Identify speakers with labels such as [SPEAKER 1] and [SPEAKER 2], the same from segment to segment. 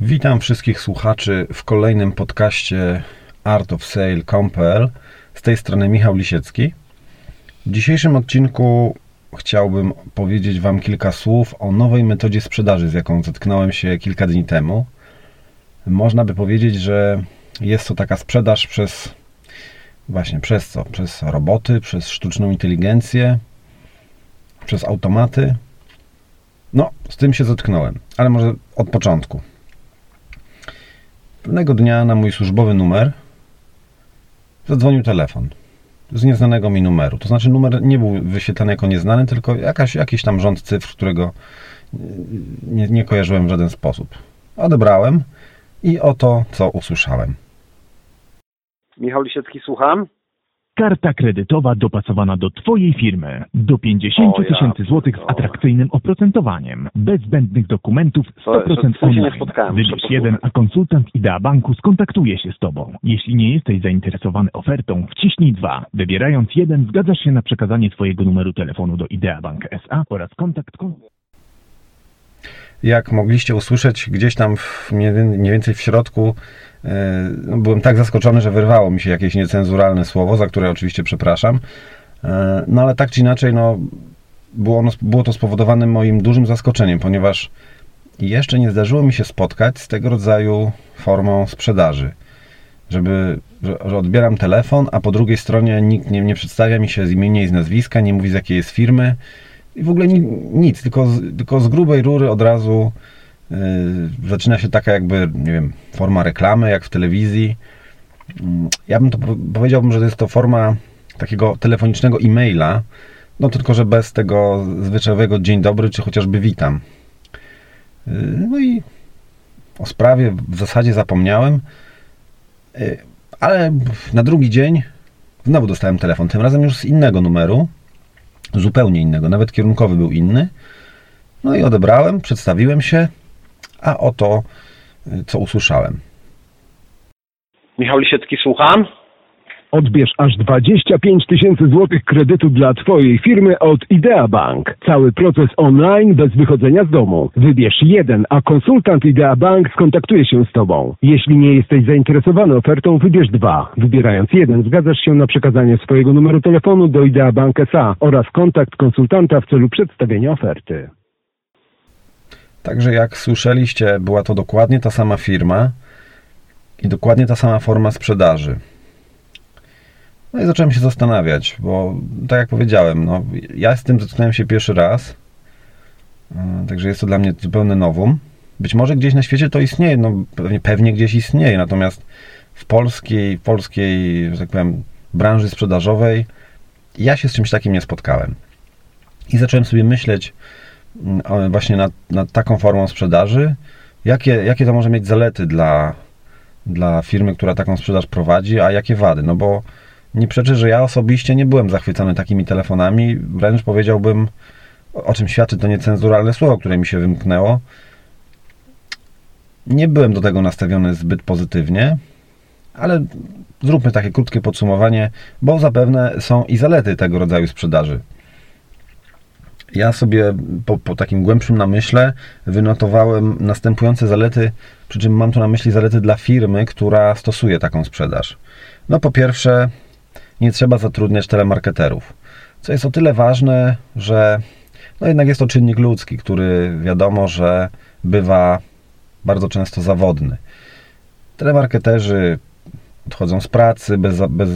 [SPEAKER 1] Witam wszystkich słuchaczy w kolejnym podcaście Art of Sale.pl. Z tej strony Michał Lisiecki. W dzisiejszym odcinku chciałbym powiedzieć Wam kilka słów o nowej metodzie sprzedaży, z jaką zetknąłem się kilka dni temu. Można by powiedzieć, że jest to taka sprzedaż przez właśnie przez co? Przez roboty, przez sztuczną inteligencję, przez automaty. No, z tym się zetknąłem, ale może od początku. Pewnego dnia na mój służbowy numer zadzwonił telefon z nieznanego mi numeru. To znaczy numer nie był wyświetlany jako nieznany, tylko jakaś, jakiś tam rząd cyfr, którego nie, nie kojarzyłem w żaden sposób. Odebrałem i oto co usłyszałem.
[SPEAKER 2] Michał Lisiecki, słucham.
[SPEAKER 3] Karta kredytowa dopasowana do Twojej firmy. Do 50
[SPEAKER 2] O ja
[SPEAKER 3] tysięcy złotych z
[SPEAKER 2] pierdolę.
[SPEAKER 3] atrakcyjnym oprocentowaniem. Bez zbędnych dokumentów 100%
[SPEAKER 2] To- to- to się nie
[SPEAKER 3] online.
[SPEAKER 2] spotkałem,
[SPEAKER 3] Wybierz jeden, a konsultant Idea Banku skontaktuje się z Tobą. Jeśli nie jesteś zainteresowany ofertą, wciśnij dwa. Wybierając jeden, zgadzasz się na przekazanie Twojego numeru telefonu do Idea Bank SA oraz kontakt kon-
[SPEAKER 1] Jak mogliście usłyszeć, gdzieś tam w, mniej mniej więcej w środku byłem tak zaskoczony, że wyrwało mi się jakieś niecenzuralne słowo, za które oczywiście przepraszam. E, No ale tak czy inaczej, no, było, ono, było to spowodowane moim dużym zaskoczeniem, ponieważ jeszcze nie zdarzyło mi się spotkać z tego rodzaju formą sprzedaży. Żeby, że, odbieram telefon, a po drugiej stronie nikt nie, nie przedstawia mi się z imienia i z nazwiska, nie mówi z jakiej jest firmy i w ogóle ni, nic, tylko z, tylko z grubej rury od razu zaczyna się taka jakby, nie wiem, forma reklamy, jak w telewizji. Mm, Ja bym to po- powiedziałbym, że to jest to forma takiego telefonicznego e-maila, no tylko, że bez tego zwyczajowego dzień dobry, czy chociażby witam. Yy, No i o sprawie w zasadzie zapomniałem, yy, ale na drugi dzień znowu dostałem telefon, tym razem już z innego numeru, zupełnie innego, nawet kierunkowy był inny. No i odebrałem, przedstawiłem się, a oto y, co usłyszałem.
[SPEAKER 2] Michał Lisiecki, słucham.
[SPEAKER 4] Odbierz aż 25 tysięcy złotych kredytu dla Twojej firmy od Idea Bank. Cały proces online bez wychodzenia z domu. Wybierz jeden, a konsultant Idea Bank skontaktuje się z Tobą. Jeśli nie jesteś zainteresowany ofertą, wybierz dwa. Wybierając jeden, zgadzasz się na przekazanie swojego numeru telefonu do Idea Bank SA oraz kontakt konsultanta w celu przedstawienia oferty.
[SPEAKER 1] Także jak słyszeliście, była to dokładnie ta sama firma i dokładnie ta sama forma sprzedaży. No i zacząłem się zastanawiać, bo tak jak powiedziałem, no, ja z tym zetknąłem się pierwszy raz, Yy, także jest to dla mnie zupełne nowum. Być może gdzieś na świecie to istnieje, no pewnie, pewnie gdzieś istnieje, natomiast w polskiej, polskiej, że tak powiem, branży sprzedażowej ja się z czymś takim nie spotkałem. I zacząłem sobie myśleć, właśnie nad, nad taką formą sprzedaży, jakie, jakie to może mieć zalety dla, dla firmy, która taką sprzedaż prowadzi, a jakie wady. No bo nie przeczę, że ja osobiście nie byłem zachwycony takimi telefonami, wręcz powiedziałbym, o czym świadczy to niecenzuralne słowo, które mi się wymknęło. Nie byłem do tego nastawiony zbyt pozytywnie, ale zróbmy takie krótkie podsumowanie, bo zapewne są i zalety tego rodzaju sprzedaży. Ja sobie po, po takim głębszym namyśle wynotowałem następujące zalety, przy czym mam tu na myśli zalety dla firmy, która stosuje taką sprzedaż. No po pierwsze, nie trzeba zatrudniać telemarketerów, co jest o tyle ważne, że no jednak jest to czynnik ludzki, który wiadomo, że bywa bardzo często zawodny. Telemarketerzy odchodzą z pracy bez, bez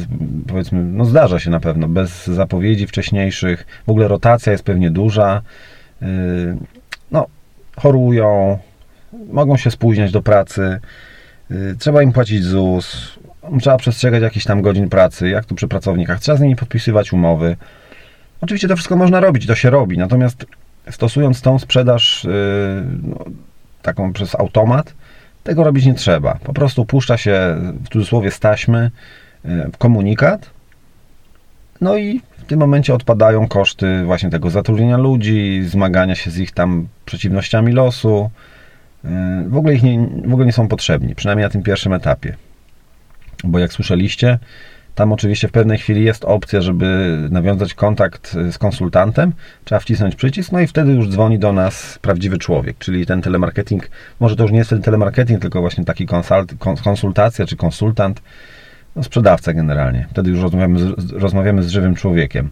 [SPEAKER 1] powiedzmy, no zdarza się na pewno, bez zapowiedzi wcześniejszych, w ogóle rotacja jest pewnie duża, yy, no chorują, mogą się spóźniać do pracy, yy, trzeba im płacić ZUS, trzeba przestrzegać jakichś tam godzin pracy, jak tu przy pracownikach, trzeba z nimi podpisywać umowy. Oczywiście to wszystko można robić, to się robi, natomiast stosując tą sprzedaż yy, no, taką przez automat, tego robić nie trzeba. Po prostu puszcza się w cudzysłowie z taśmy yy, komunikat, no i w tym momencie odpadają koszty właśnie tego zatrudnienia ludzi, zmagania się z ich tam przeciwnościami losu. Yy, W ogóle ich nie, w ogóle nie są potrzebni, przynajmniej na tym pierwszym etapie. Bo jak słyszeliście, Tam oczywiście w pewnej chwili jest opcja, żeby nawiązać kontakt z konsultantem, trzeba wcisnąć przycisk, no i wtedy już dzwoni do nas prawdziwy człowiek, czyli ten telemarketing, może to już nie jest ten telemarketing, tylko właśnie taki konsult, konsultacja czy konsultant, no sprzedawca generalnie. Wtedy już rozmawiamy z, rozmawiamy z żywym człowiekiem.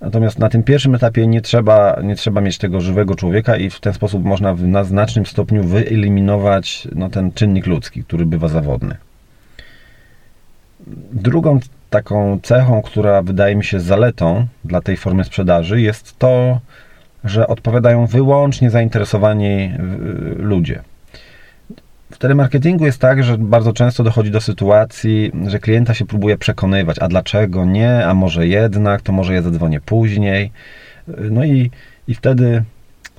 [SPEAKER 1] Natomiast na tym pierwszym etapie nie trzeba, nie trzeba mieć tego żywego człowieka i w ten sposób można w, na znacznym stopniu wyeliminować no, ten czynnik ludzki, który bywa zawodny. Drugą taką cechą, która wydaje mi się zaletą dla tej formy sprzedaży, jest to, że odpowiadają wyłącznie zainteresowani ludzie. W telemarketingu jest tak, że bardzo często dochodzi do sytuacji, że klienta się próbuje przekonywać, a dlaczego nie, a może jednak, to może ja zadzwonię później. No i, i wtedy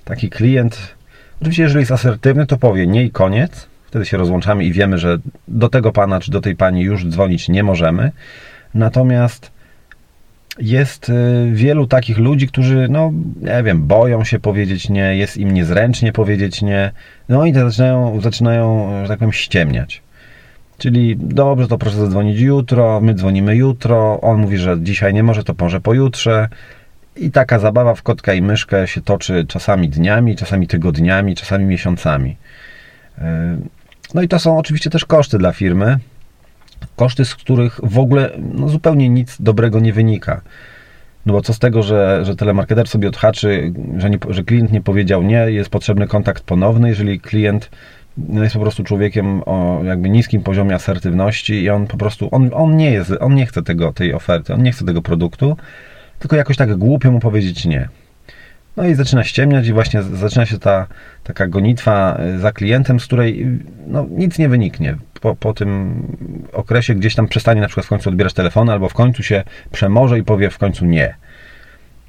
[SPEAKER 1] taki klient, oczywiście jeżeli jest asertywny, to powie nie i koniec, wtedy się rozłączamy i wiemy, że do tego pana czy do tej pani już dzwonić nie możemy. Natomiast jest y, wielu takich ludzi, którzy, no, nie wiem, boją się powiedzieć nie, jest im niezręcznie powiedzieć nie, no i zaczynają, zaczynają, że tak powiem, ściemniać. Czyli dobrze, to proszę zadzwonić jutro, my dzwonimy jutro, on mówi, że dzisiaj nie może, to może pojutrze. I taka zabawa w kotka i myszkę się toczy czasami dniami, czasami tygodniami, czasami miesiącami. No i to są oczywiście też koszty dla firmy, koszty, z których w ogóle no, zupełnie nic dobrego nie wynika. No bo co z tego, że, że telemarketer sobie odhaczy, że, nie, że klient nie powiedział nie, jest potrzebny kontakt ponowny, jeżeli klient no, jest po prostu człowiekiem o jakby niskim poziomie asertywności i on po prostu, on, on nie jest, on nie chce tego, tej oferty, on nie chce tego produktu, tylko jakoś tak głupio mu powiedzieć nie. No i zaczyna ściemniać i właśnie zaczyna się ta taka gonitwa y, za klientem, z której y, no, nic nie wyniknie. Po, po tym okresie gdzieś tam przestanie na przykład w końcu odbierać telefony, albo w końcu się przemoże i powie w końcu nie.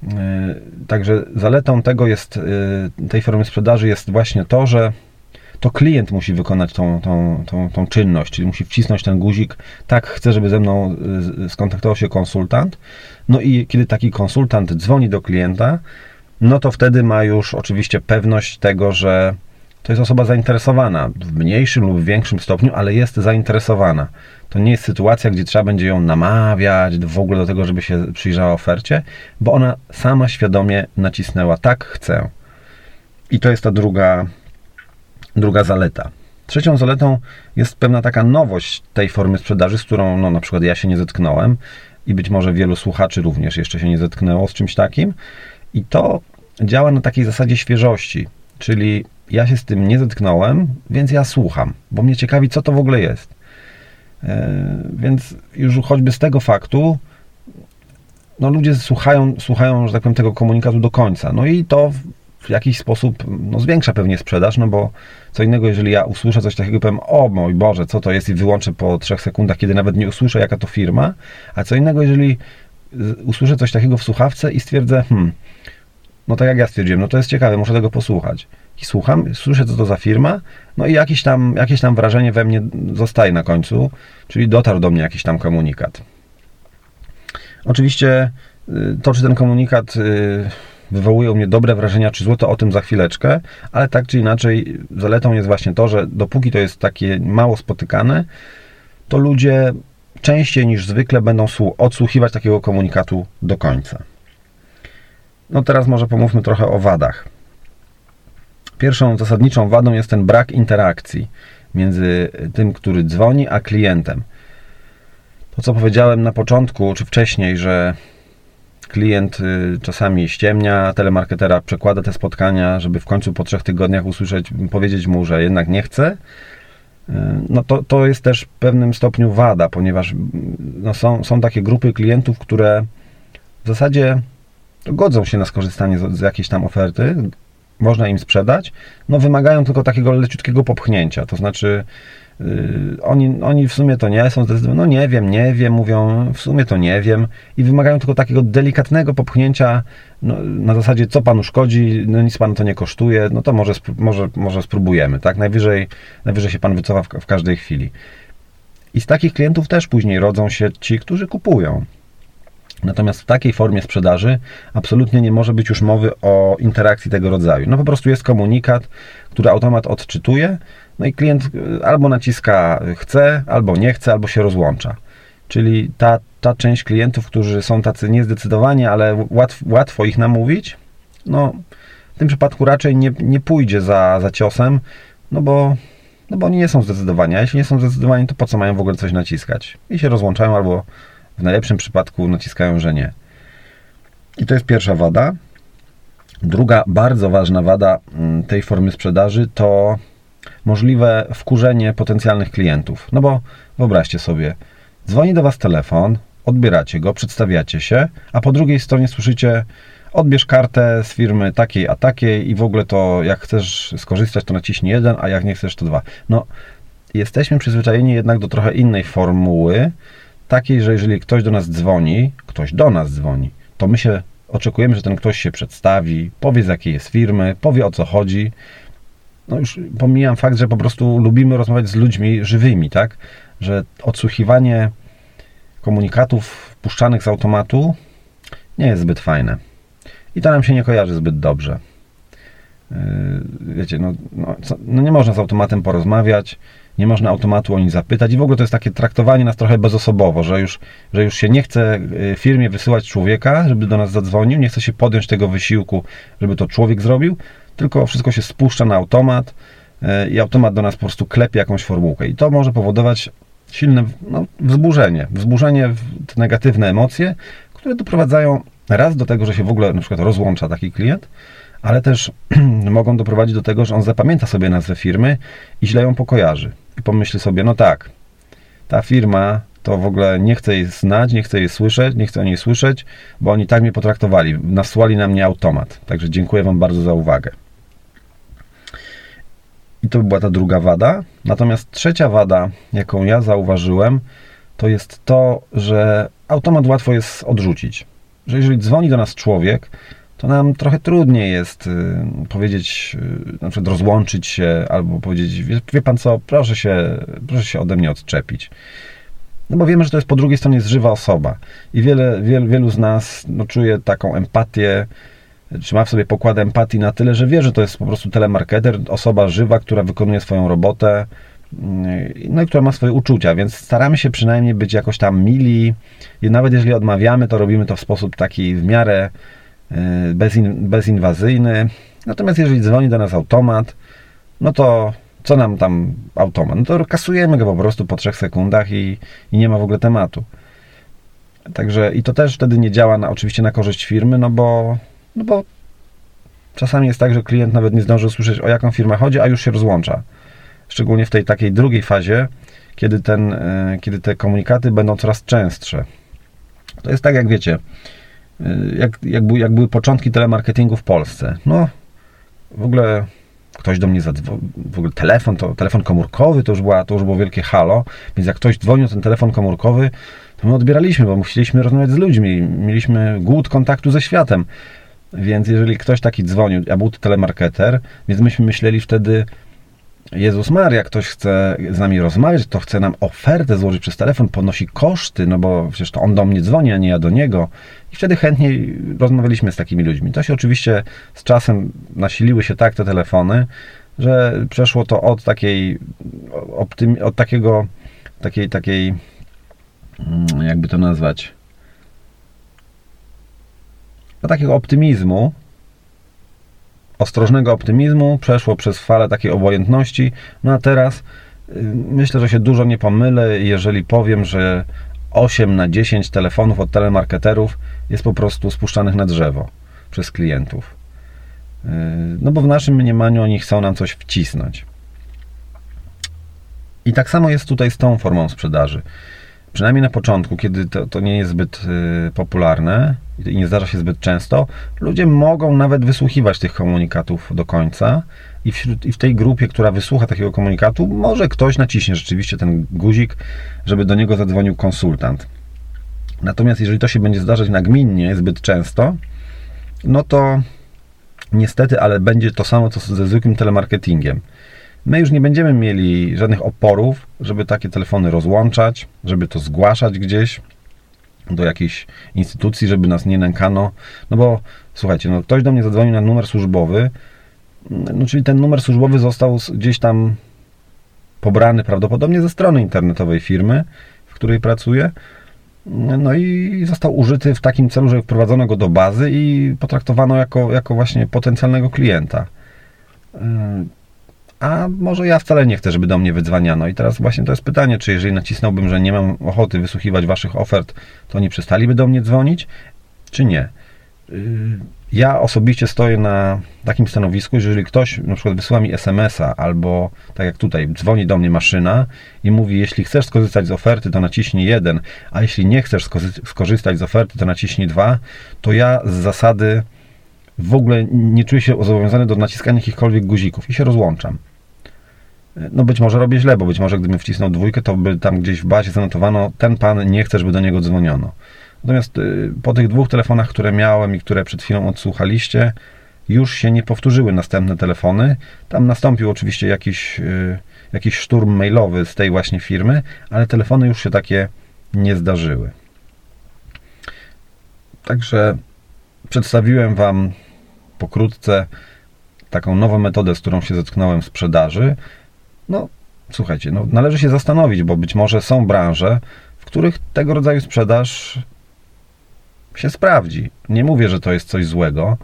[SPEAKER 1] Y, także zaletą tego jest, tej formy sprzedaży jest właśnie to, że to klient musi wykonać tą, tą, tą, tą czynność, czyli musi wcisnąć ten guzik, tak chcę, żeby ze mną skontaktował się konsultant. No i kiedy taki konsultant dzwoni do klienta, no to wtedy ma już oczywiście pewność tego, że to jest osoba zainteresowana w mniejszym lub większym stopniu, ale jest zainteresowana. To nie jest sytuacja, gdzie trzeba będzie ją namawiać w ogóle do tego, żeby się przyjrzała ofercie, bo ona sama świadomie nacisnęła tak chcę. I to jest ta druga, druga zaleta. Trzecią zaletą jest pewna taka nowość tej formy sprzedaży, z którą no, na przykład ja się nie zetknąłem i być może wielu słuchaczy również jeszcze się nie zetknęło z czymś takim. I to działa na takiej zasadzie świeżości, czyli ja się z tym nie zetknąłem, więc ja słucham, bo mnie ciekawi, co to w ogóle jest. E, więc już choćby z tego faktu, no ludzie słuchają, słuchają, że tak powiem, tego komunikatu do końca. No i to w jakiś sposób no, zwiększa pewnie sprzedaż, no bo co innego, jeżeli ja usłyszę coś takiego, powiem, o mój Boże, co to jest i wyłączę po trzech sekundach, kiedy nawet nie usłyszę, jaka to firma, a co innego, jeżeli usłyszę coś takiego w słuchawce i stwierdzę, hmm, no tak jak ja stwierdziłem, no to jest ciekawe, muszę tego posłuchać. I słucham, słyszę, co to za firma, no i jakieś tam, jakieś tam wrażenie we mnie zostaje na końcu, czyli dotarł do mnie jakiś tam komunikat. Oczywiście y, to, czy ten komunikat y, wywołuje u mnie dobre wrażenia, czy złe, to o tym za chwileczkę, ale tak czy inaczej zaletą jest właśnie to, że dopóki to jest takie mało spotykane, to ludzie częściej niż zwykle będą odsłuchiwać takiego komunikatu do końca. No teraz może pomówmy trochę o wadach. Pierwszą zasadniczą wadą jest ten brak interakcji między tym, który dzwoni, a klientem. To, co powiedziałem na początku, czy wcześniej, że klient y, czasami ściemnia telemarketera, przekłada te spotkania, żeby w końcu po trzech tygodniach usłyszeć, powiedzieć mu, że jednak nie chce, y, no to, to jest też w pewnym stopniu wada, ponieważ no są, są takie grupy klientów, które w zasadzie godzą się na skorzystanie z, z jakiejś tam oferty, można im sprzedać, no wymagają tylko takiego leciutkiego popchnięcia, to znaczy yy, oni, oni w sumie to nie są zdecydowani, no nie wiem, nie wiem, mówią, w sumie to nie wiem i wymagają tylko takiego delikatnego popchnięcia no, na zasadzie, co panu szkodzi, no nic panu to nie kosztuje, no to może, może, może spróbujemy, tak, najwyżej, najwyżej się pan wycofa w, w każdej chwili. I z takich klientów też później rodzą się ci, którzy kupują. Natomiast w takiej formie sprzedaży absolutnie nie może być już mowy o interakcji tego rodzaju. No po prostu jest komunikat, który automat odczytuje, no i klient y, albo naciska chce, albo nie chce, albo się rozłącza. czyli ta, ta część klientów, którzy są tacy niezdecydowani, ale łatw, łatwo ich namówić, no w tym przypadku raczej nie, nie pójdzie za, za ciosem, no bo, no bo oni nie są zdecydowani, a jeśli nie są zdecydowani, to po co mają w ogóle coś naciskać? I się rozłączają albo w najlepszym przypadku naciskają, że nie. I to jest pierwsza wada. Druga bardzo ważna wada mm, tej formy sprzedaży to możliwe wkurzenie potencjalnych klientów. No bo wyobraźcie sobie, dzwoni do Was telefon, odbieracie go, przedstawiacie się, a po drugiej stronie słyszycie odbierz kartę z firmy takiej a takiej i w ogóle to jak chcesz skorzystać to naciśnij jeden, a jak nie chcesz to dwa. No jesteśmy przyzwyczajeni jednak do trochę innej formuły, takiej, że jeżeli ktoś do nas dzwoni, ktoś do nas dzwoni, to my się oczekujemy, że ten ktoś się przedstawi, powie z jakiej jest firmy, powie o co chodzi. No już pomijam fakt, że po prostu lubimy rozmawiać z ludźmi żywymi, tak? Że odsłuchiwanie komunikatów puszczanych z automatu nie jest zbyt fajne. I to nam się nie kojarzy zbyt dobrze. Yy, wiecie, no, no, no nie można z automatem porozmawiać, nie można automatu o nic zapytać. I w ogóle to jest takie traktowanie nas trochę bezosobowo, że już, że już się nie chce y, firmie wysyłać człowieka, żeby do nas zadzwonił, nie chce się podjąć tego wysiłku, żeby to człowiek zrobił, tylko wszystko się spuszcza na automat y, i automat do nas po prostu klepie jakąś formułkę. I to może powodować silne no, wzburzenie, wzburzenie, te negatywne emocje, które doprowadzają raz do tego, że się w ogóle na przykład rozłącza taki klient, ale też mogą doprowadzić do tego, że on zapamięta sobie nazwę firmy i źle ją pokojarzy. I pomyśli sobie, no tak, ta firma to w ogóle nie chce jej znać, nie chce jej słyszeć, nie chce o niej słyszeć, bo oni tak mnie potraktowali, nasłali na mnie automat. Także dziękuję Wam bardzo za uwagę. I to była ta druga wada. Natomiast trzecia wada, jaką ja zauważyłem, to jest to, że automat łatwo jest odrzucić. Że jeżeli dzwoni do nas człowiek, to nam trochę trudniej jest y, powiedzieć, y, na przykład rozłączyć się, albo powiedzieć, wie, wie, pan co, proszę się, proszę się ode mnie odczepić. No bo wiemy, że to jest po drugiej stronie jest żywa osoba i wiele, wielu, z nas no, czuje taką empatię, czy ma w sobie pokład empatii na tyle, że wie, że to jest po prostu telemarketer, osoba żywa, która wykonuje swoją robotę, y, no i która ma swoje uczucia, więc staramy się przynajmniej być jakoś tam mili i nawet jeżeli odmawiamy, to robimy to w sposób taki w miarę bezin, bezinwazyjny. Natomiast jeżeli dzwoni do nas automat, no to co nam tam automat? No to kasujemy go po prostu po trzech sekundach i, i nie ma w ogóle tematu. Także i to też wtedy nie działa na, oczywiście na korzyść firmy, no bo, no bo czasami jest tak, że klient nawet nie zdąży usłyszeć o jaką firmę chodzi, a już się rozłącza. Szczególnie w tej takiej drugiej fazie, kiedy, ten, y, kiedy te komunikaty będą coraz częstsze. To jest tak, jak wiecie, jak, jak, był, jak były początki telemarketingu w Polsce. No, w ogóle ktoś do mnie zadzwonił, w ogóle telefon, to telefon komórkowy to już, była, to już było wielkie halo, więc jak ktoś dzwonił ten telefon komórkowy, to my odbieraliśmy, bo musieliśmy rozmawiać z ludźmi, mieliśmy głód kontaktu ze światem. Więc jeżeli ktoś taki dzwonił, a był to telemarketer, więc myśmy myśleli wtedy, Jezus Maria, ktoś chce z nami rozmawiać, to chce nam ofertę złożyć przez telefon, ponosi koszty, no bo przecież to on do mnie dzwoni, a nie ja do niego. I wtedy chętniej rozmawialiśmy z takimi ludźmi. To się oczywiście z czasem nasiliły się tak te telefony, że przeszło to od takiej, od takiego, takiej, takiej, mm, jakby to nazwać, do takiego optymizmu, ostrożnego optymizmu, przeszło przez falę takiej obojętności, no a teraz y, myślę, że się dużo nie pomylę, jeżeli powiem, że 8 na 10 telefonów od telemarketerów jest po prostu spuszczanych na drzewo przez klientów. Y, no bo w naszym mniemaniu oni chcą nam coś wcisnąć. I tak samo jest tutaj z tą formą sprzedaży przynajmniej na początku, kiedy to, to nie jest zbyt y, popularne i nie zdarza się zbyt często, ludzie mogą nawet wysłuchiwać tych komunikatów do końca i, wśród, i w tej grupie, która wysłucha takiego komunikatu, może ktoś naciśnie rzeczywiście ten guzik, żeby do niego zadzwonił konsultant. Natomiast jeżeli to się będzie zdarzać nagminnie, zbyt często, no to niestety, ale będzie to samo co ze zwykłym telemarketingiem my już nie będziemy mieli żadnych oporów, żeby takie telefony rozłączać, żeby to zgłaszać gdzieś do jakiejś instytucji, żeby nas nie nękano. No bo słuchajcie, no ktoś do mnie zadzwonił na numer służbowy, no czyli ten numer służbowy został gdzieś tam pobrany prawdopodobnie ze strony internetowej firmy, w której pracuję, No i został użyty w takim celu, że wprowadzono go do bazy i potraktowano jako, jako właśnie potencjalnego klienta. A może ja wcale nie chcę, żeby do mnie wydzwaniano. I teraz właśnie to jest pytanie, czy jeżeli nacisnąłbym, że nie mam ochoty wysłuchiwać waszych ofert, to oni przestaliby do mnie dzwonić, czy nie? Yy, ja osobiście stoję na takim stanowisku, że jeżeli ktoś na przykład wysyła mi SMS-a albo tak jak tutaj, dzwoni do mnie maszyna i mówi, jeśli chcesz skorzystać z oferty, to naciśnij jeden, a jeśli nie chcesz skorzystać z oferty, to naciśnij dwa, to ja z zasady w ogóle nie czuję się zobowiązany do naciskania jakichkolwiek guzików i się rozłączam. No być może robię źle, bo być może gdybym wcisnął dwójkę, to by tam gdzieś w bazie zanotowano, ten pan nie chce, żeby do niego dzwoniono. Natomiast y, po tych dwóch telefonach, które miałem i które przed chwilą odsłuchaliście, już się nie powtórzyły następne telefony. Tam nastąpił oczywiście jakiś, y, jakiś szturm mailowy z tej właśnie firmy, ale telefony już się takie nie zdarzyły. Także przedstawiłem Wam pokrótce taką nową metodę, z którą się zetknąłem w sprzedaży. No, słuchajcie, no, należy się zastanowić, bo być może są branże, w których tego rodzaju sprzedaż się sprawdzi. Nie mówię, że to jest coś złego.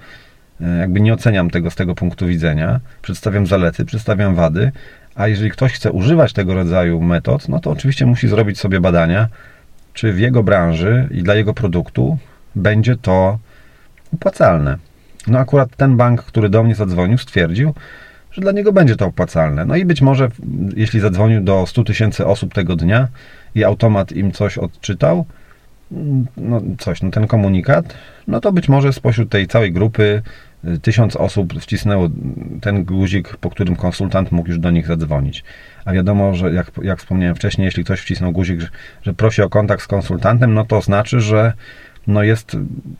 [SPEAKER 1] E, jakby nie oceniam tego z tego punktu widzenia. Przedstawiam zalety, przedstawiam wady, a jeżeli ktoś chce używać tego rodzaju metod, no to oczywiście musi zrobić sobie badania, czy w jego branży i dla jego produktu będzie to opłacalne. No akurat ten bank, który do mnie zadzwonił, stwierdził, że dla niego będzie to opłacalne. No i być może, jeśli zadzwonił do 100 tysięcy osób tego dnia i automat im coś odczytał, no coś, no ten komunikat, no to być może spośród tej całej grupy y, tysiąc osób wcisnęło ten guzik, po którym konsultant mógł już do nich zadzwonić. A wiadomo, że jak, jak wspomniałem wcześniej, jeśli ktoś wcisnął guzik, że, że prosi o kontakt z konsultantem, no to znaczy, że no jest,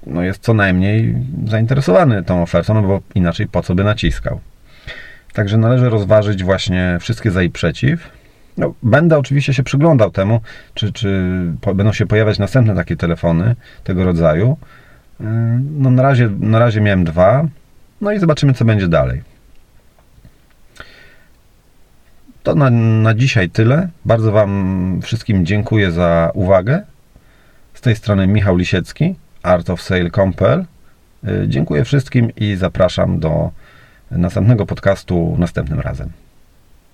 [SPEAKER 1] no jest co najmniej zainteresowany tą ofertą, no bo inaczej po co by naciskał. Także należy rozważyć właśnie wszystkie za i przeciw. No, będę oczywiście się przyglądał temu, czy, czy będą się pojawiać następne takie telefony tego rodzaju. Y, no, na, razie, na razie miałem dwa, no i zobaczymy, co będzie dalej. To na, na dzisiaj tyle. Bardzo Wam wszystkim dziękuję za uwagę. Z tej strony Michał Lisiecki, artofsale.pl. Y, dziękuję wszystkim i zapraszam do następnego podcastu następnym razem.